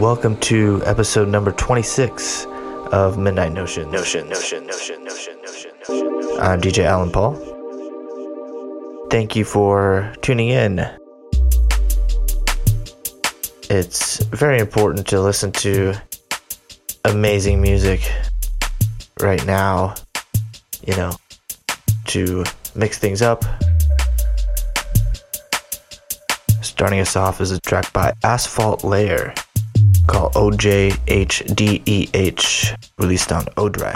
Welcome to episode number 26 of Midnight Notion. Notion, Notion, Notion, Notion, Notion, Notion. I'm DJ Alan Paul. Thank you for tuning in. It's very important to listen to amazing music right now, you know, to mix things up. Starting us off is a track by Asphalt Layer called OJHDEH, released on. O-Drive.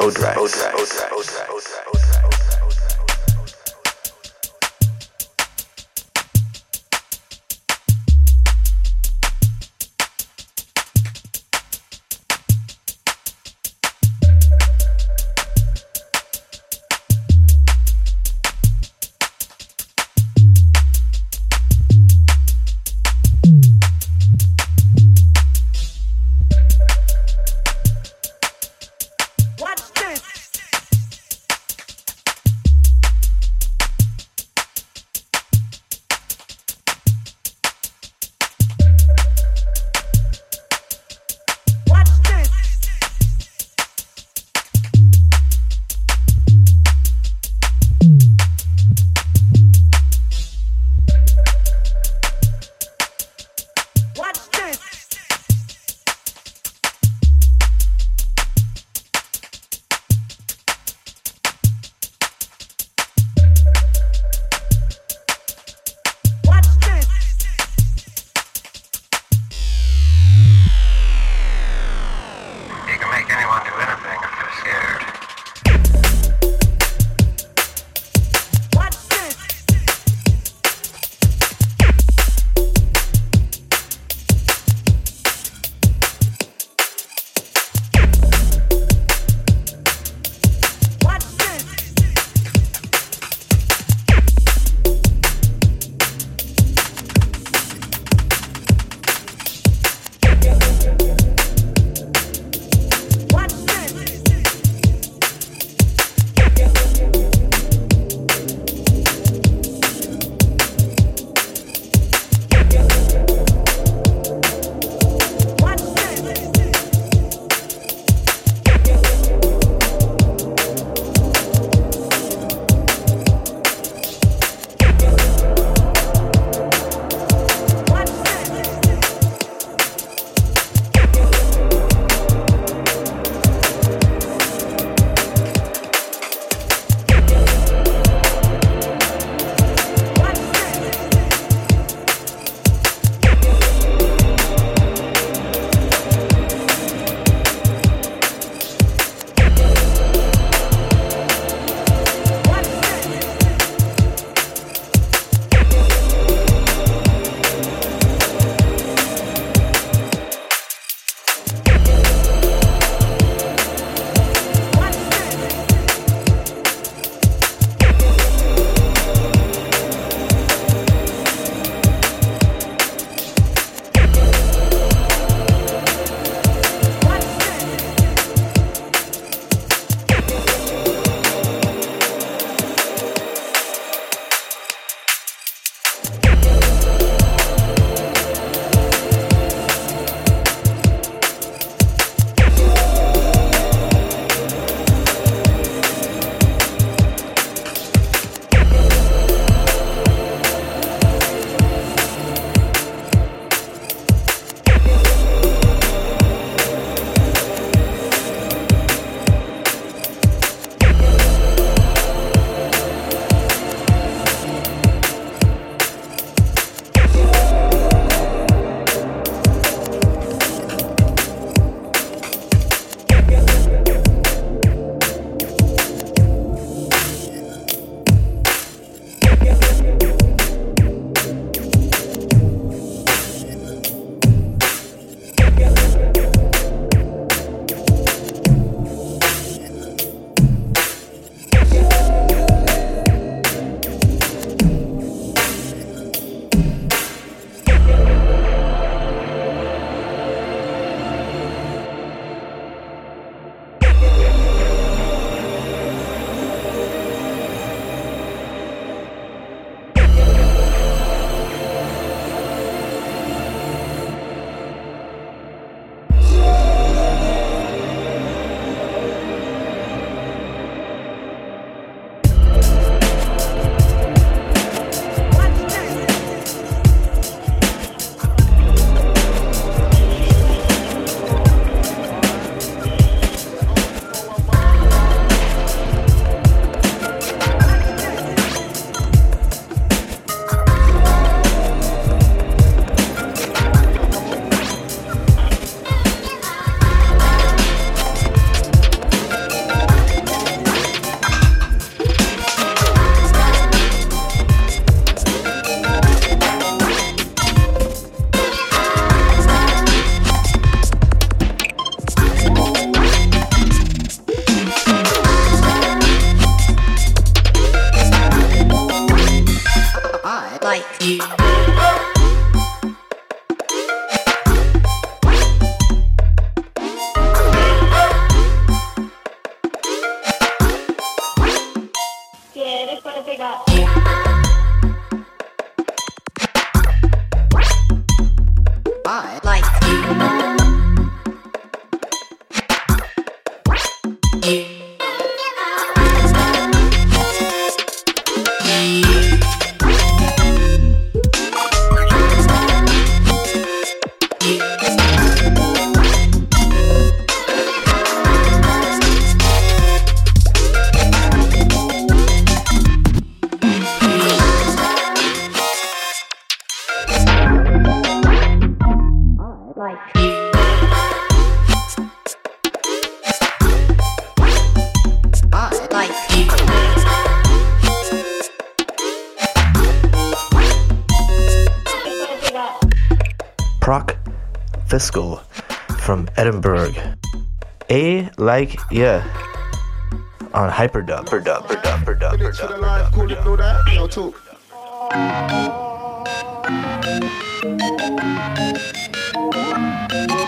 Fiscal from Edinburgh. A like yeah on Hyperdub. Hyperdub. Hyperdub. Hyperdub. Hyperdub. I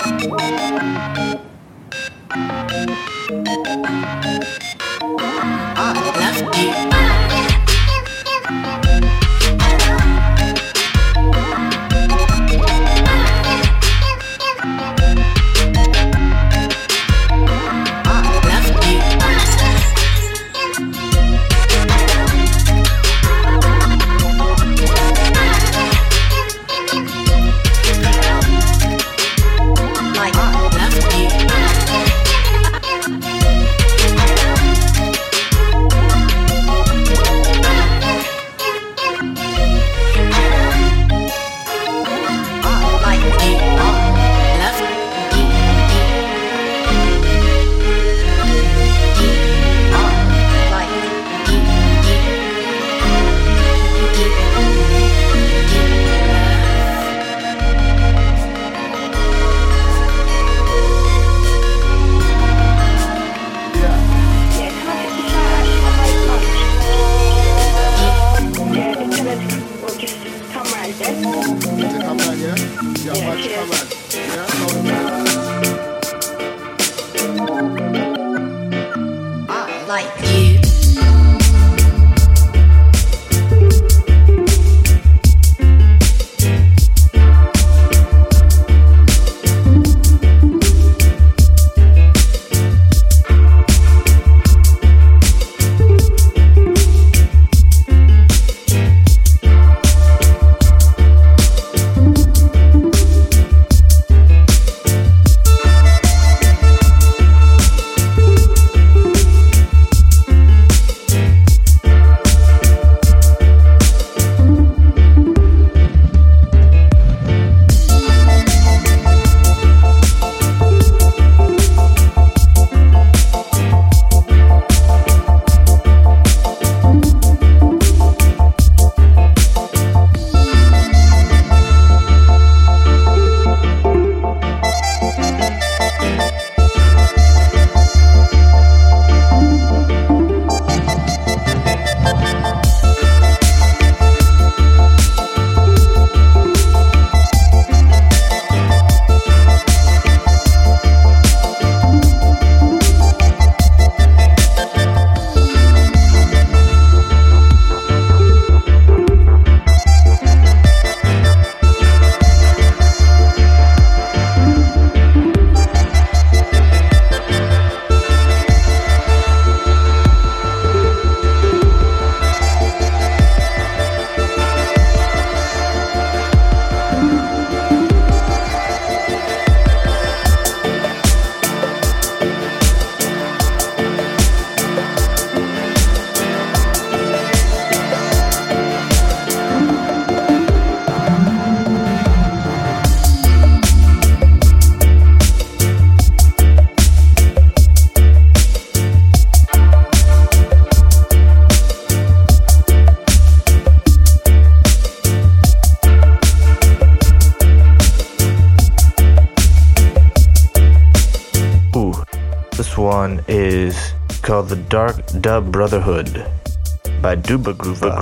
Dub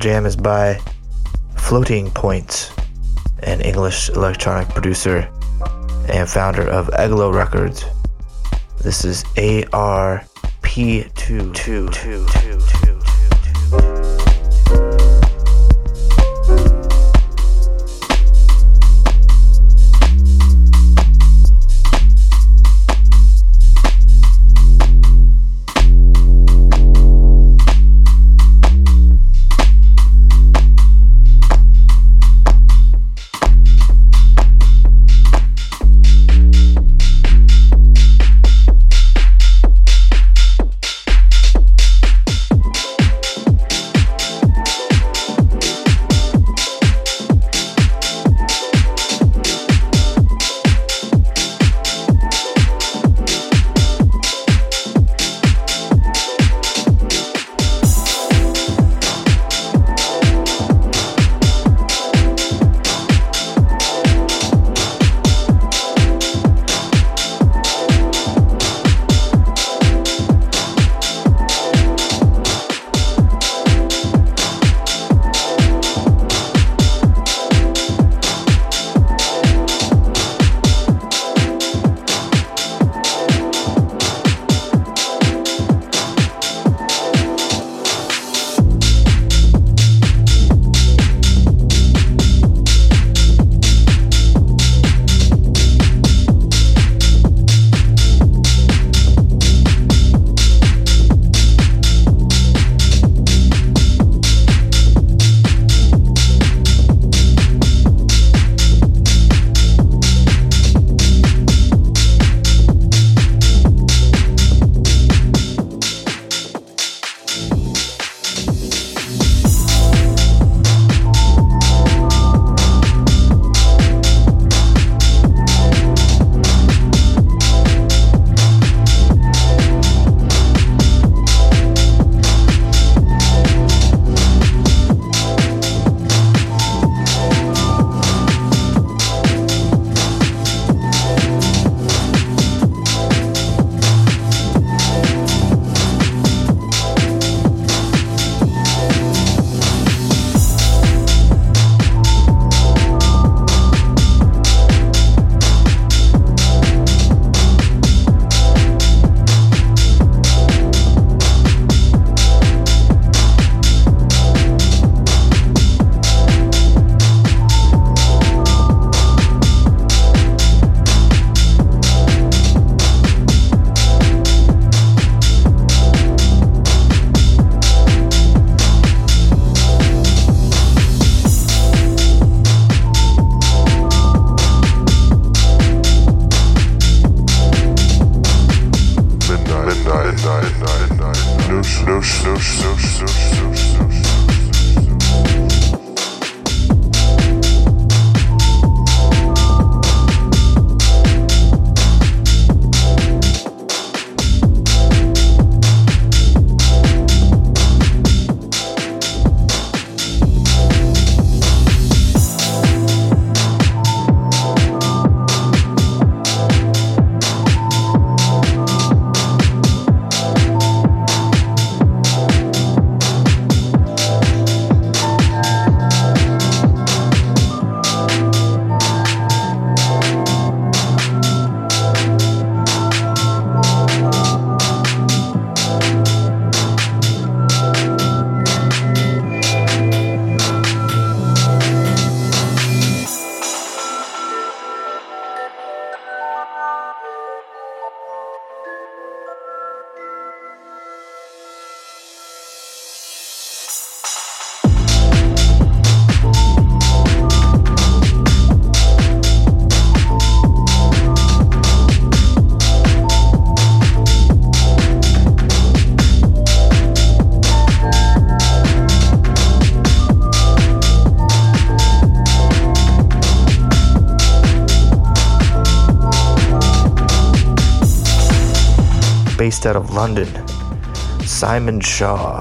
jam is by Floating Points, an English electronic producer and founder of Eglo Records. This is ARP222. Out of London, Simon Shaw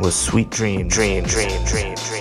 was Sweet Dream, Dream, Dream, Dream, Dream.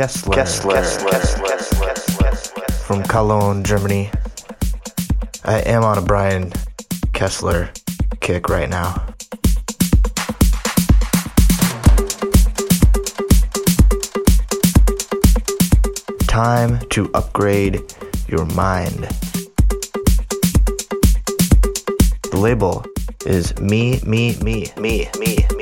Kessler, Kessler, Kessler, from Cologne, Germany. I am on a Brian Kessler kick right now. Time to upgrade your mind. The label is me, me, me, me, me, me.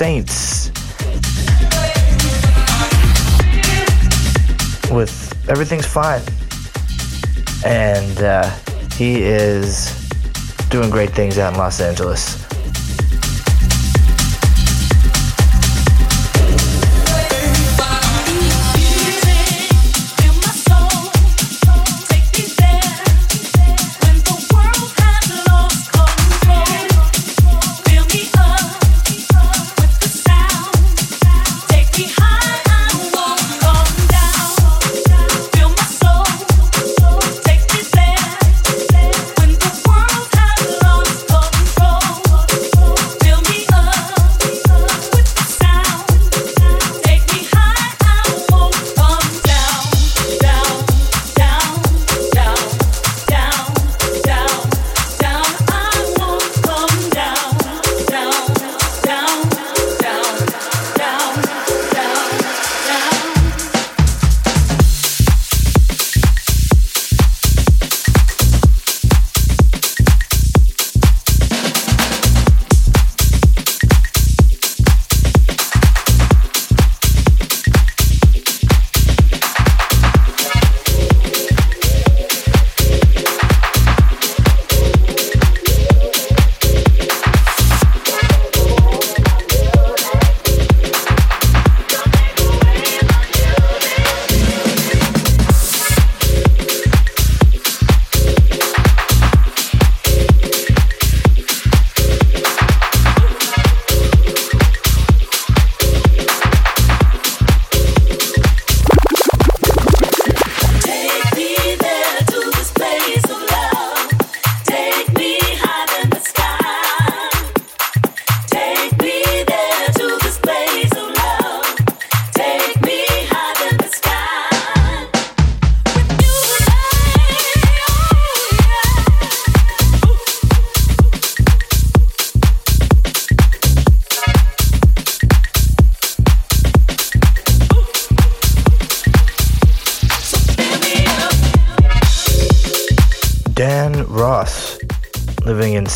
Saints with Everything's Fine. And uh, he is doing great things out in Los Angeles.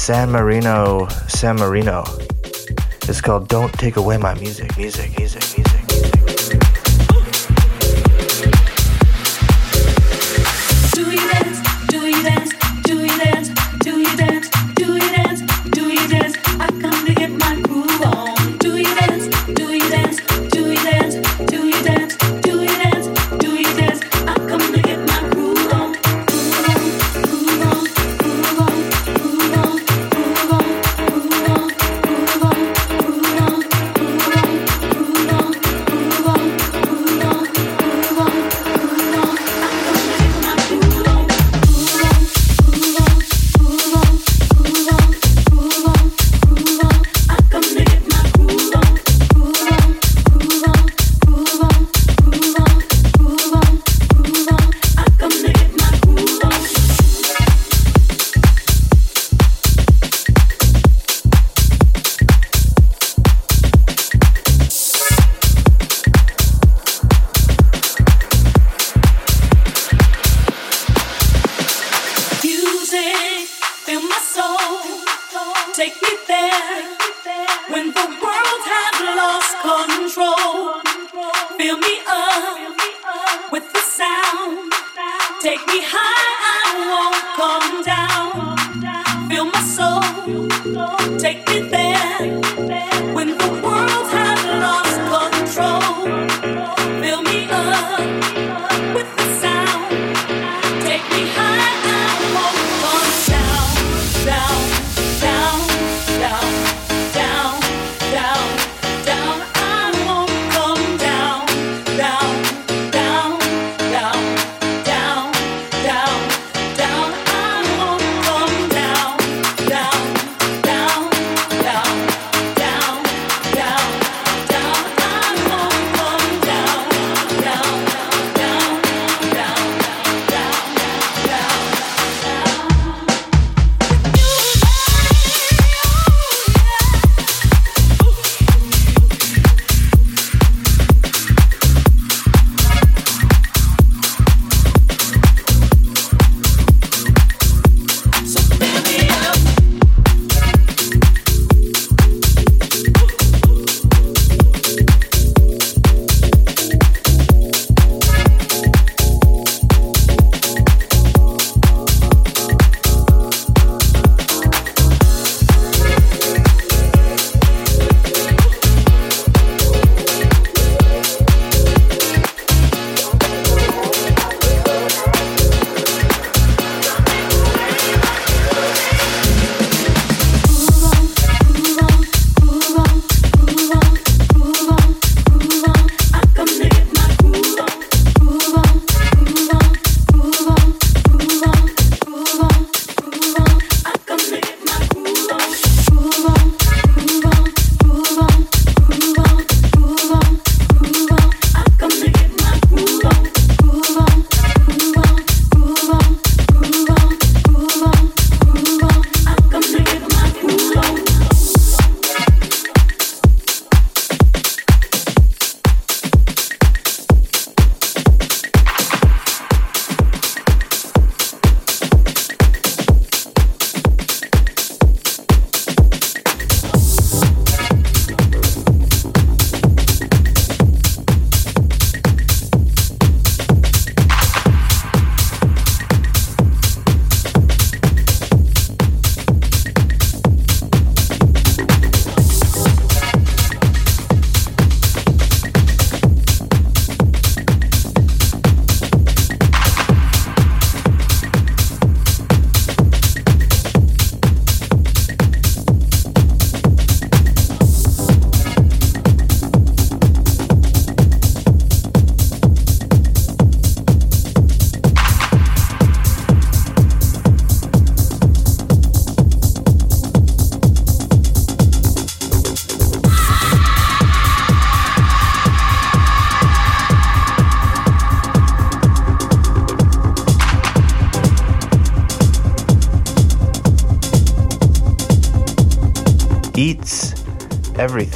San Marino, San Marino. It's called Don't Take Away My Music, Music, Music,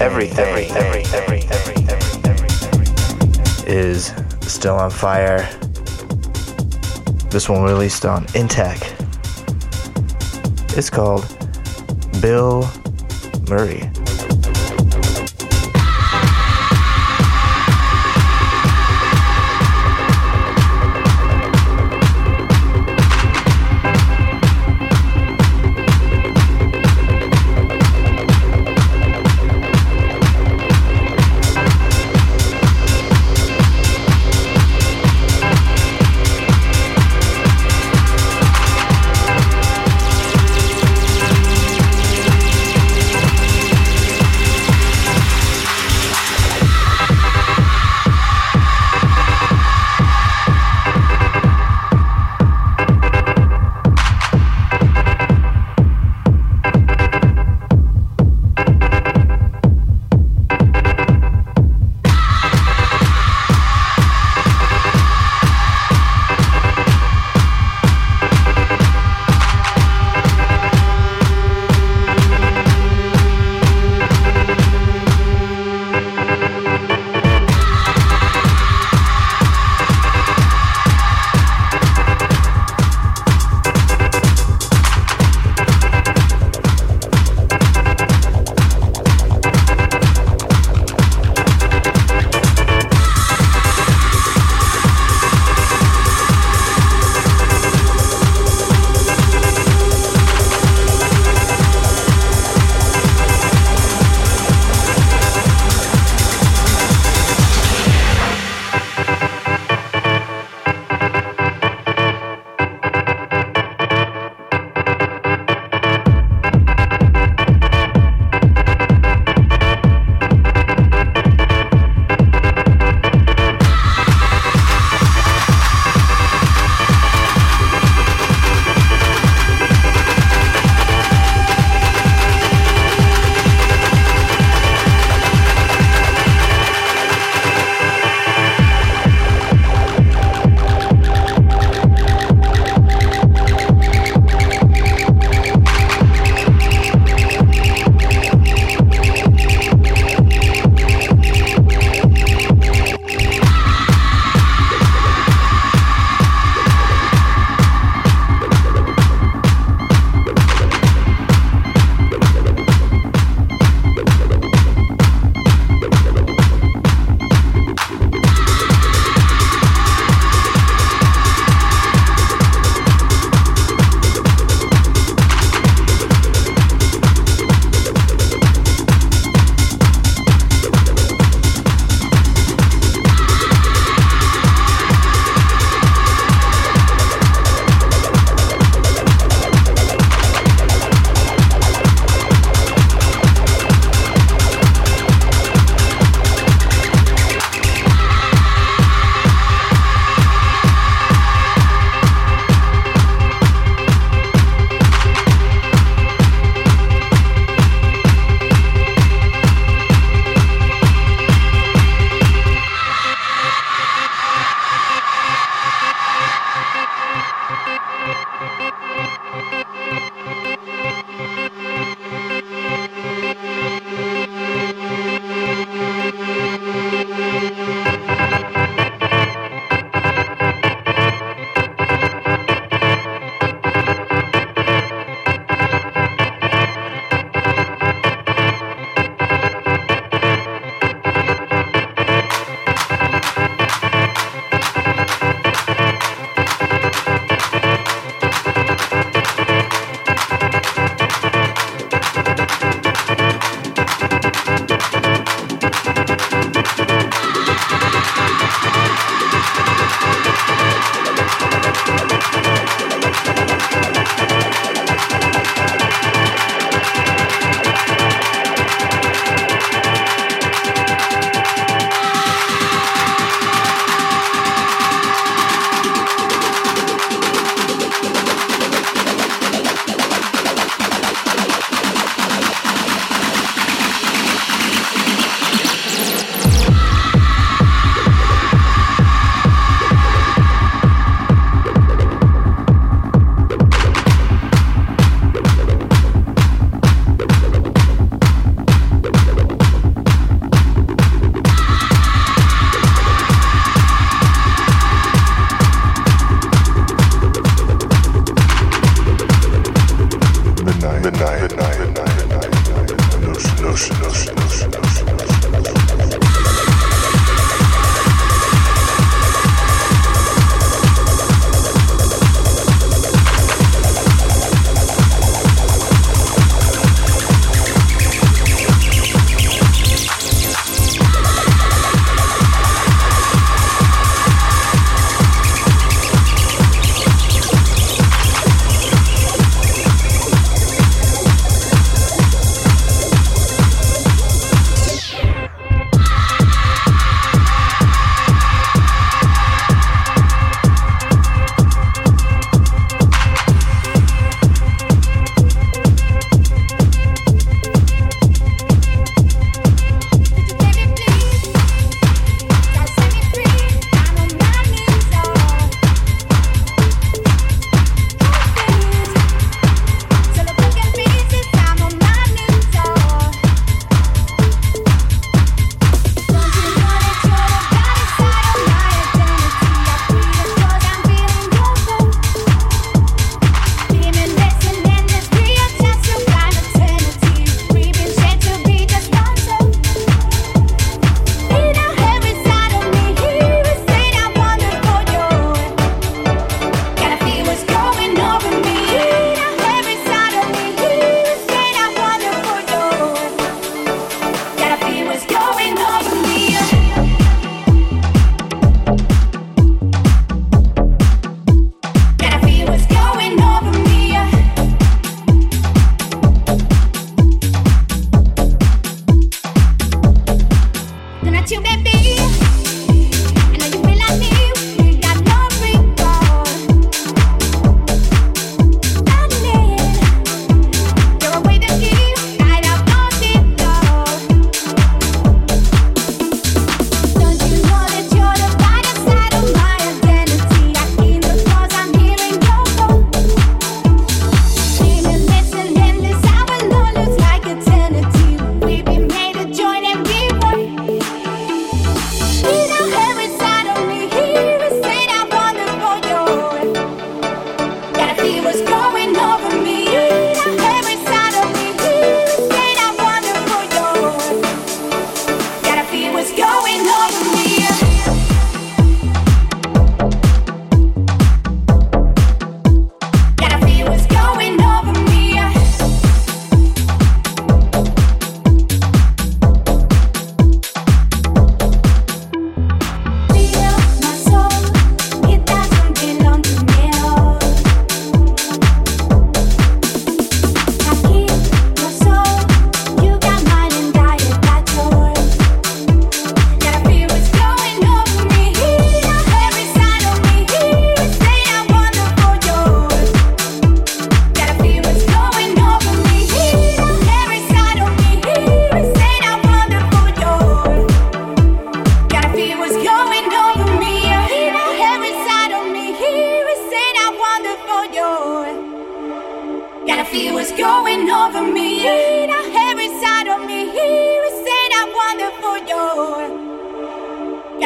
everything, everything, is still on fire. This one released on Intech. It's called Bill Murray.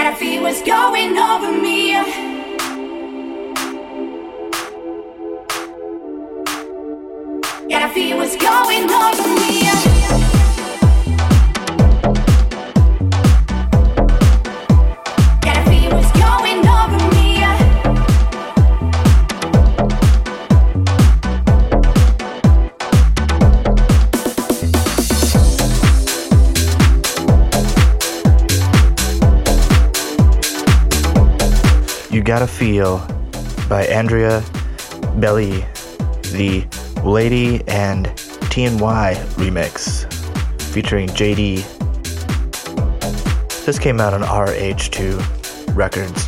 You. Gotta feel what's going over me. Gotta feel what's going over Gotta Feel by Andrea Belli, the Lady and TNY remix featuring JD. This came out on RH2 Records.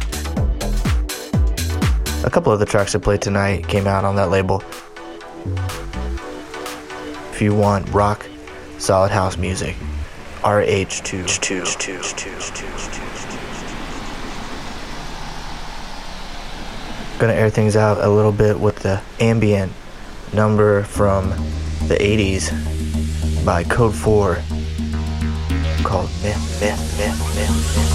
A couple of the tracks I played tonight came out on that label. If you want rock, solid house music, RH2. Gonna air things out a little bit with the ambient number from the 80s by Code 4 called Myth, Myth, Myth, Myth, drummer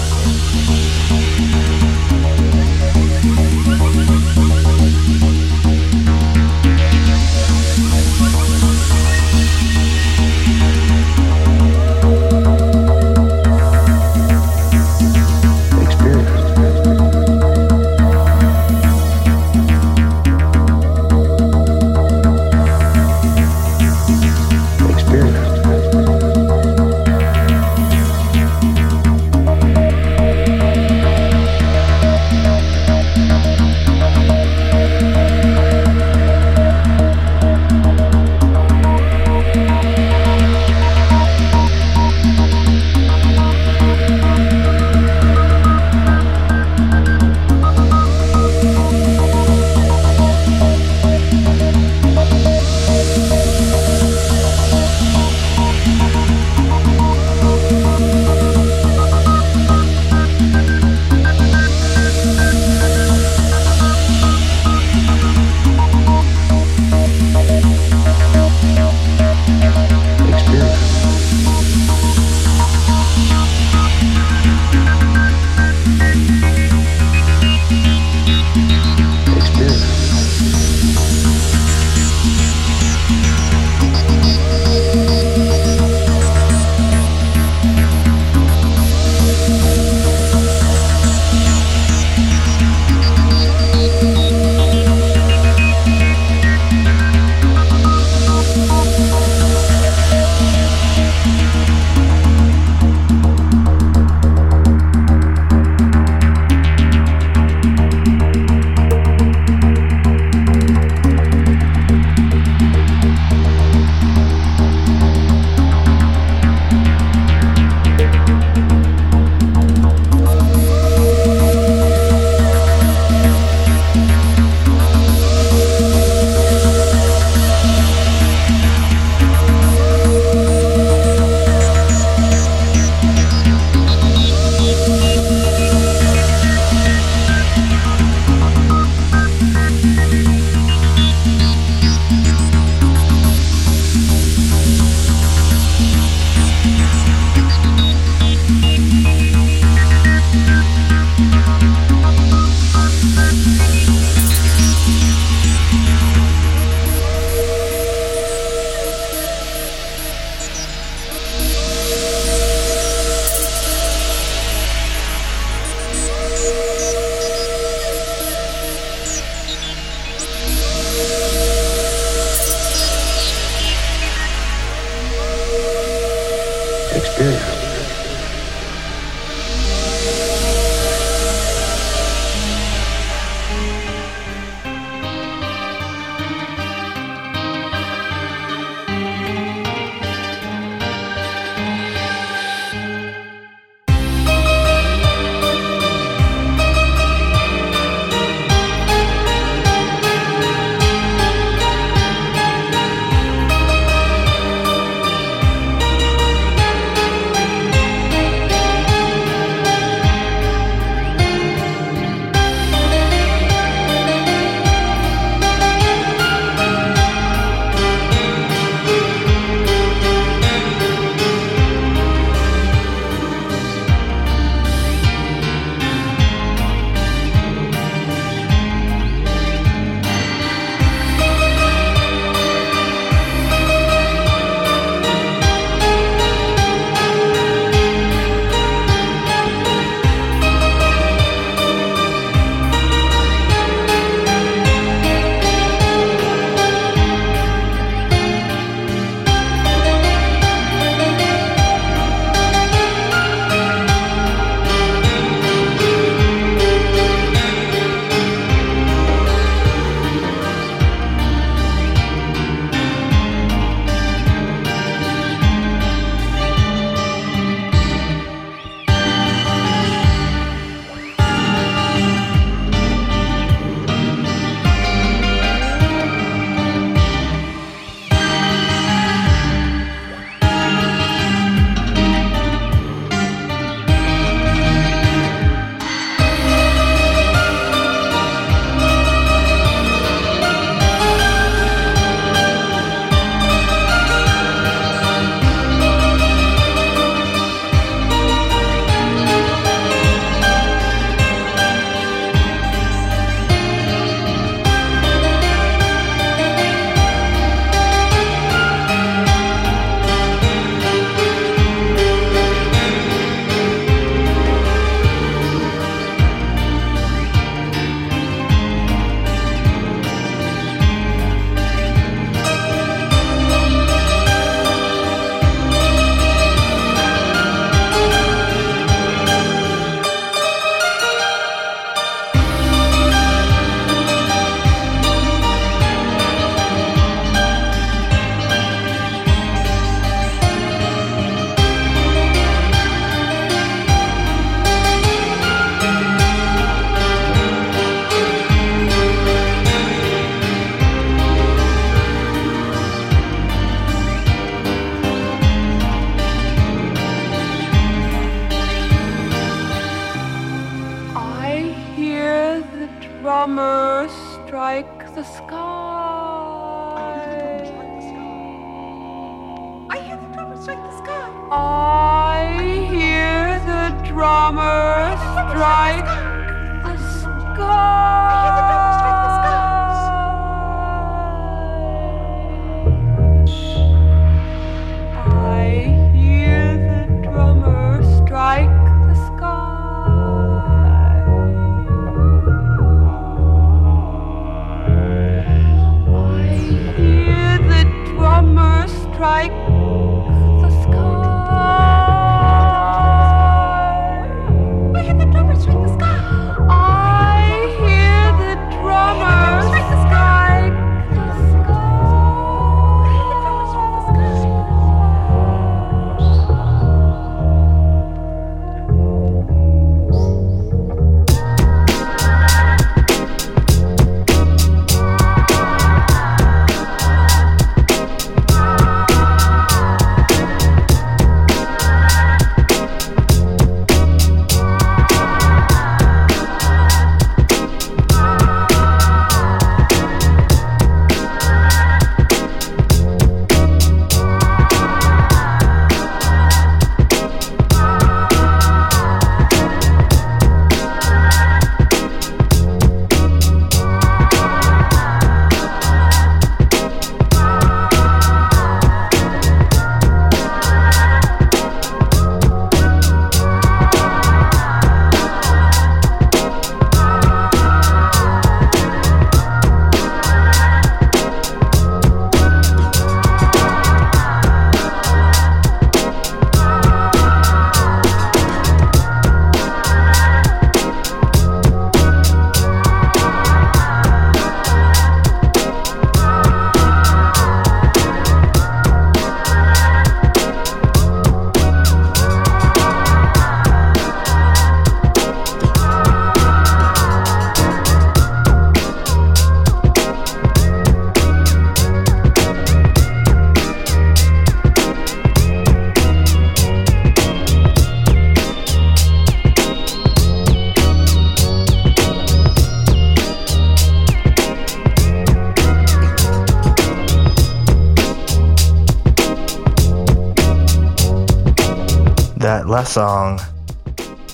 last song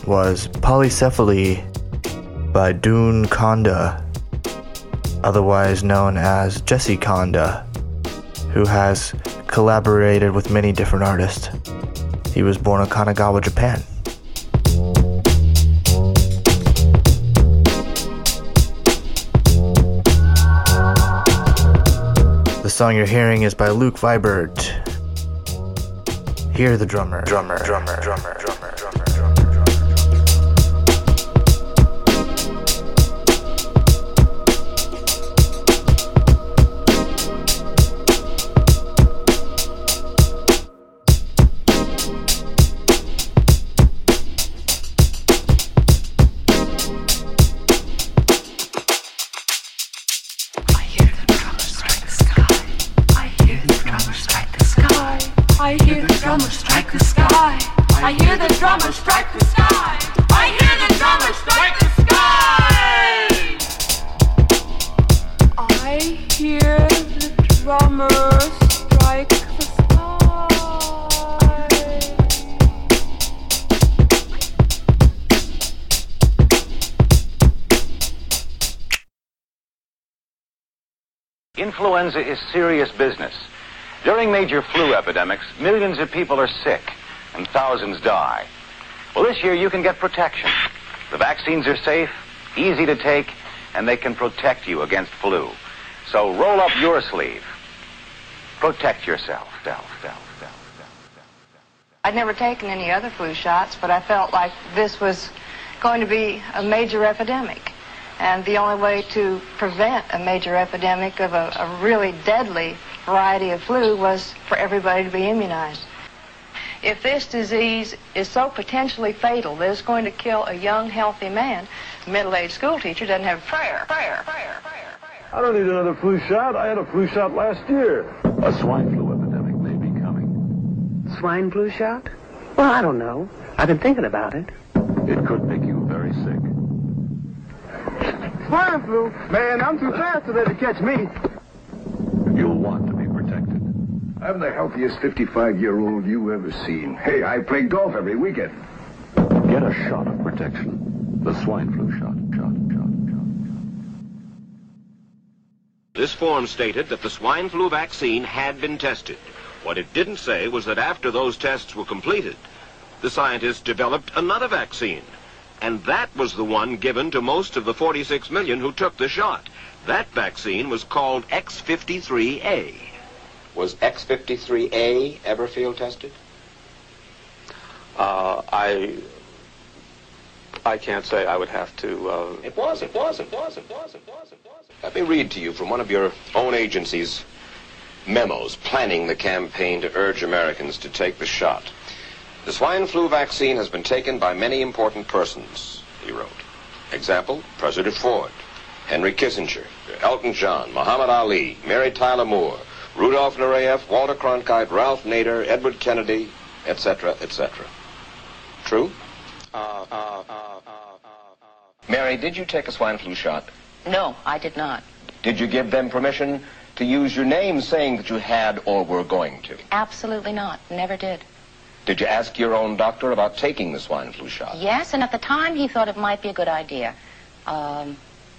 was Polycephaly by Dune Konda, otherwise known as Jesse Konda, who has collaborated with many different artists. He was born in Kanagawa, Japan. The song you're hearing is by Luke Vibert. Hear the drummer, drummer, drummer, drummer, Influenza is serious business. During major flu epidemics, millions of people are sick and thousands die. Well, this year you can get protection. The vaccines are safe, easy to take, and they can protect you against flu. So roll up your sleeve. Protect yourself. Self, self. I'd never taken any other flu shots, but I felt like this was going to be a major epidemic. And the only way to prevent a major epidemic of a, a really deadly variety of flu was for everybody to be immunized. If this disease is so potentially fatal that it's going to kill a young, healthy man, a middle-aged school teacher doesn't have prayer, prayer, prayer, prayer, prayer. I don't need another flu shot. I had a flu shot last year. A swine flu epidemic may be coming. Swine flu shot? Well, I don't know. I've been thinking about it. It could make you very sick. Swine flu? Man, I'm too fast to let it catch me. You'll want to be protected. I'm the healthiest 55-year-old you ever seen. Hey, I play golf every weekend. Get a shot of protection. The swine flu shot. Shot, shot, This form stated that the swine flu vaccine had been tested. What it didn't say was that after those tests were completed, the scientists developed another vaccine. And that was the one given to most of the 46 million who took the shot. That vaccine was called X53A. Was X53A ever field tested? Uh, I I can't say. I would have to. Uh, It was, it was, it was, it was, it was, it was. Let me read to you from one of your own agency's memos planning the campaign to urge Americans to take the shot. The swine flu vaccine has been taken by many important persons, he wrote. Example, President Ford, Henry Kissinger, Elton John, Muhammad Ali, Mary Tyler Moore, Rudolf Nureyev, Walter Cronkite, Ralph Nader, Edward Kennedy, etc., etc. True? uh, uh, uh, Mary, did you take a swine flu shot? No, I did not. Did you give them permission to use your name saying that you had or were going to? Absolutely not. Never did. Did you ask your own doctor about taking the swine flu shot? Yes, and at the time he thought it might be a good idea. Um,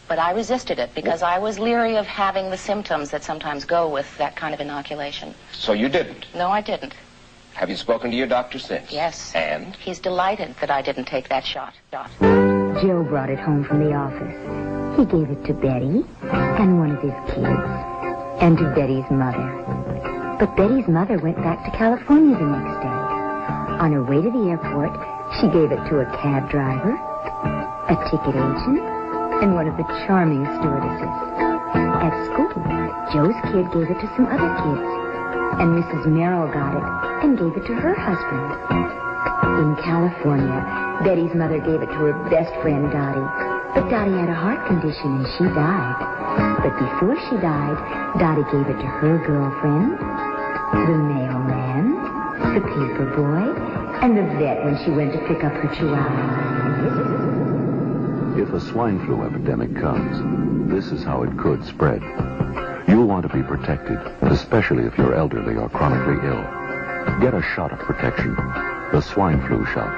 but I resisted it because I was leery of having the symptoms that sometimes go with that kind of inoculation. So you didn't? No, I didn't. Have you spoken to your doctor since? Yes. And? He's delighted that I didn't take that shot. shot. Joe brought it home from the office. He gave it to Betty and one of his kids and to Betty's mother. But Betty's mother went back to California the next day. On her way to the airport, she gave it to a cab driver, a ticket agent, and one of the charming stewardesses. At school, Joe's kid gave it to some other kids, and Mrs. Merrill got it and gave it to her husband. In California, Betty's mother gave it to her best friend, Dottie. But Dottie had a heart condition and she died. But before she died, Dottie gave it to her girlfriend, the mailman, the paper boy, and the vet when she went to pick up her chihuahua. If a swine flu epidemic comes, this is how it could spread. You'll want to be protected, especially if you're elderly or chronically ill. Get a shot of protection, the swine flu shot.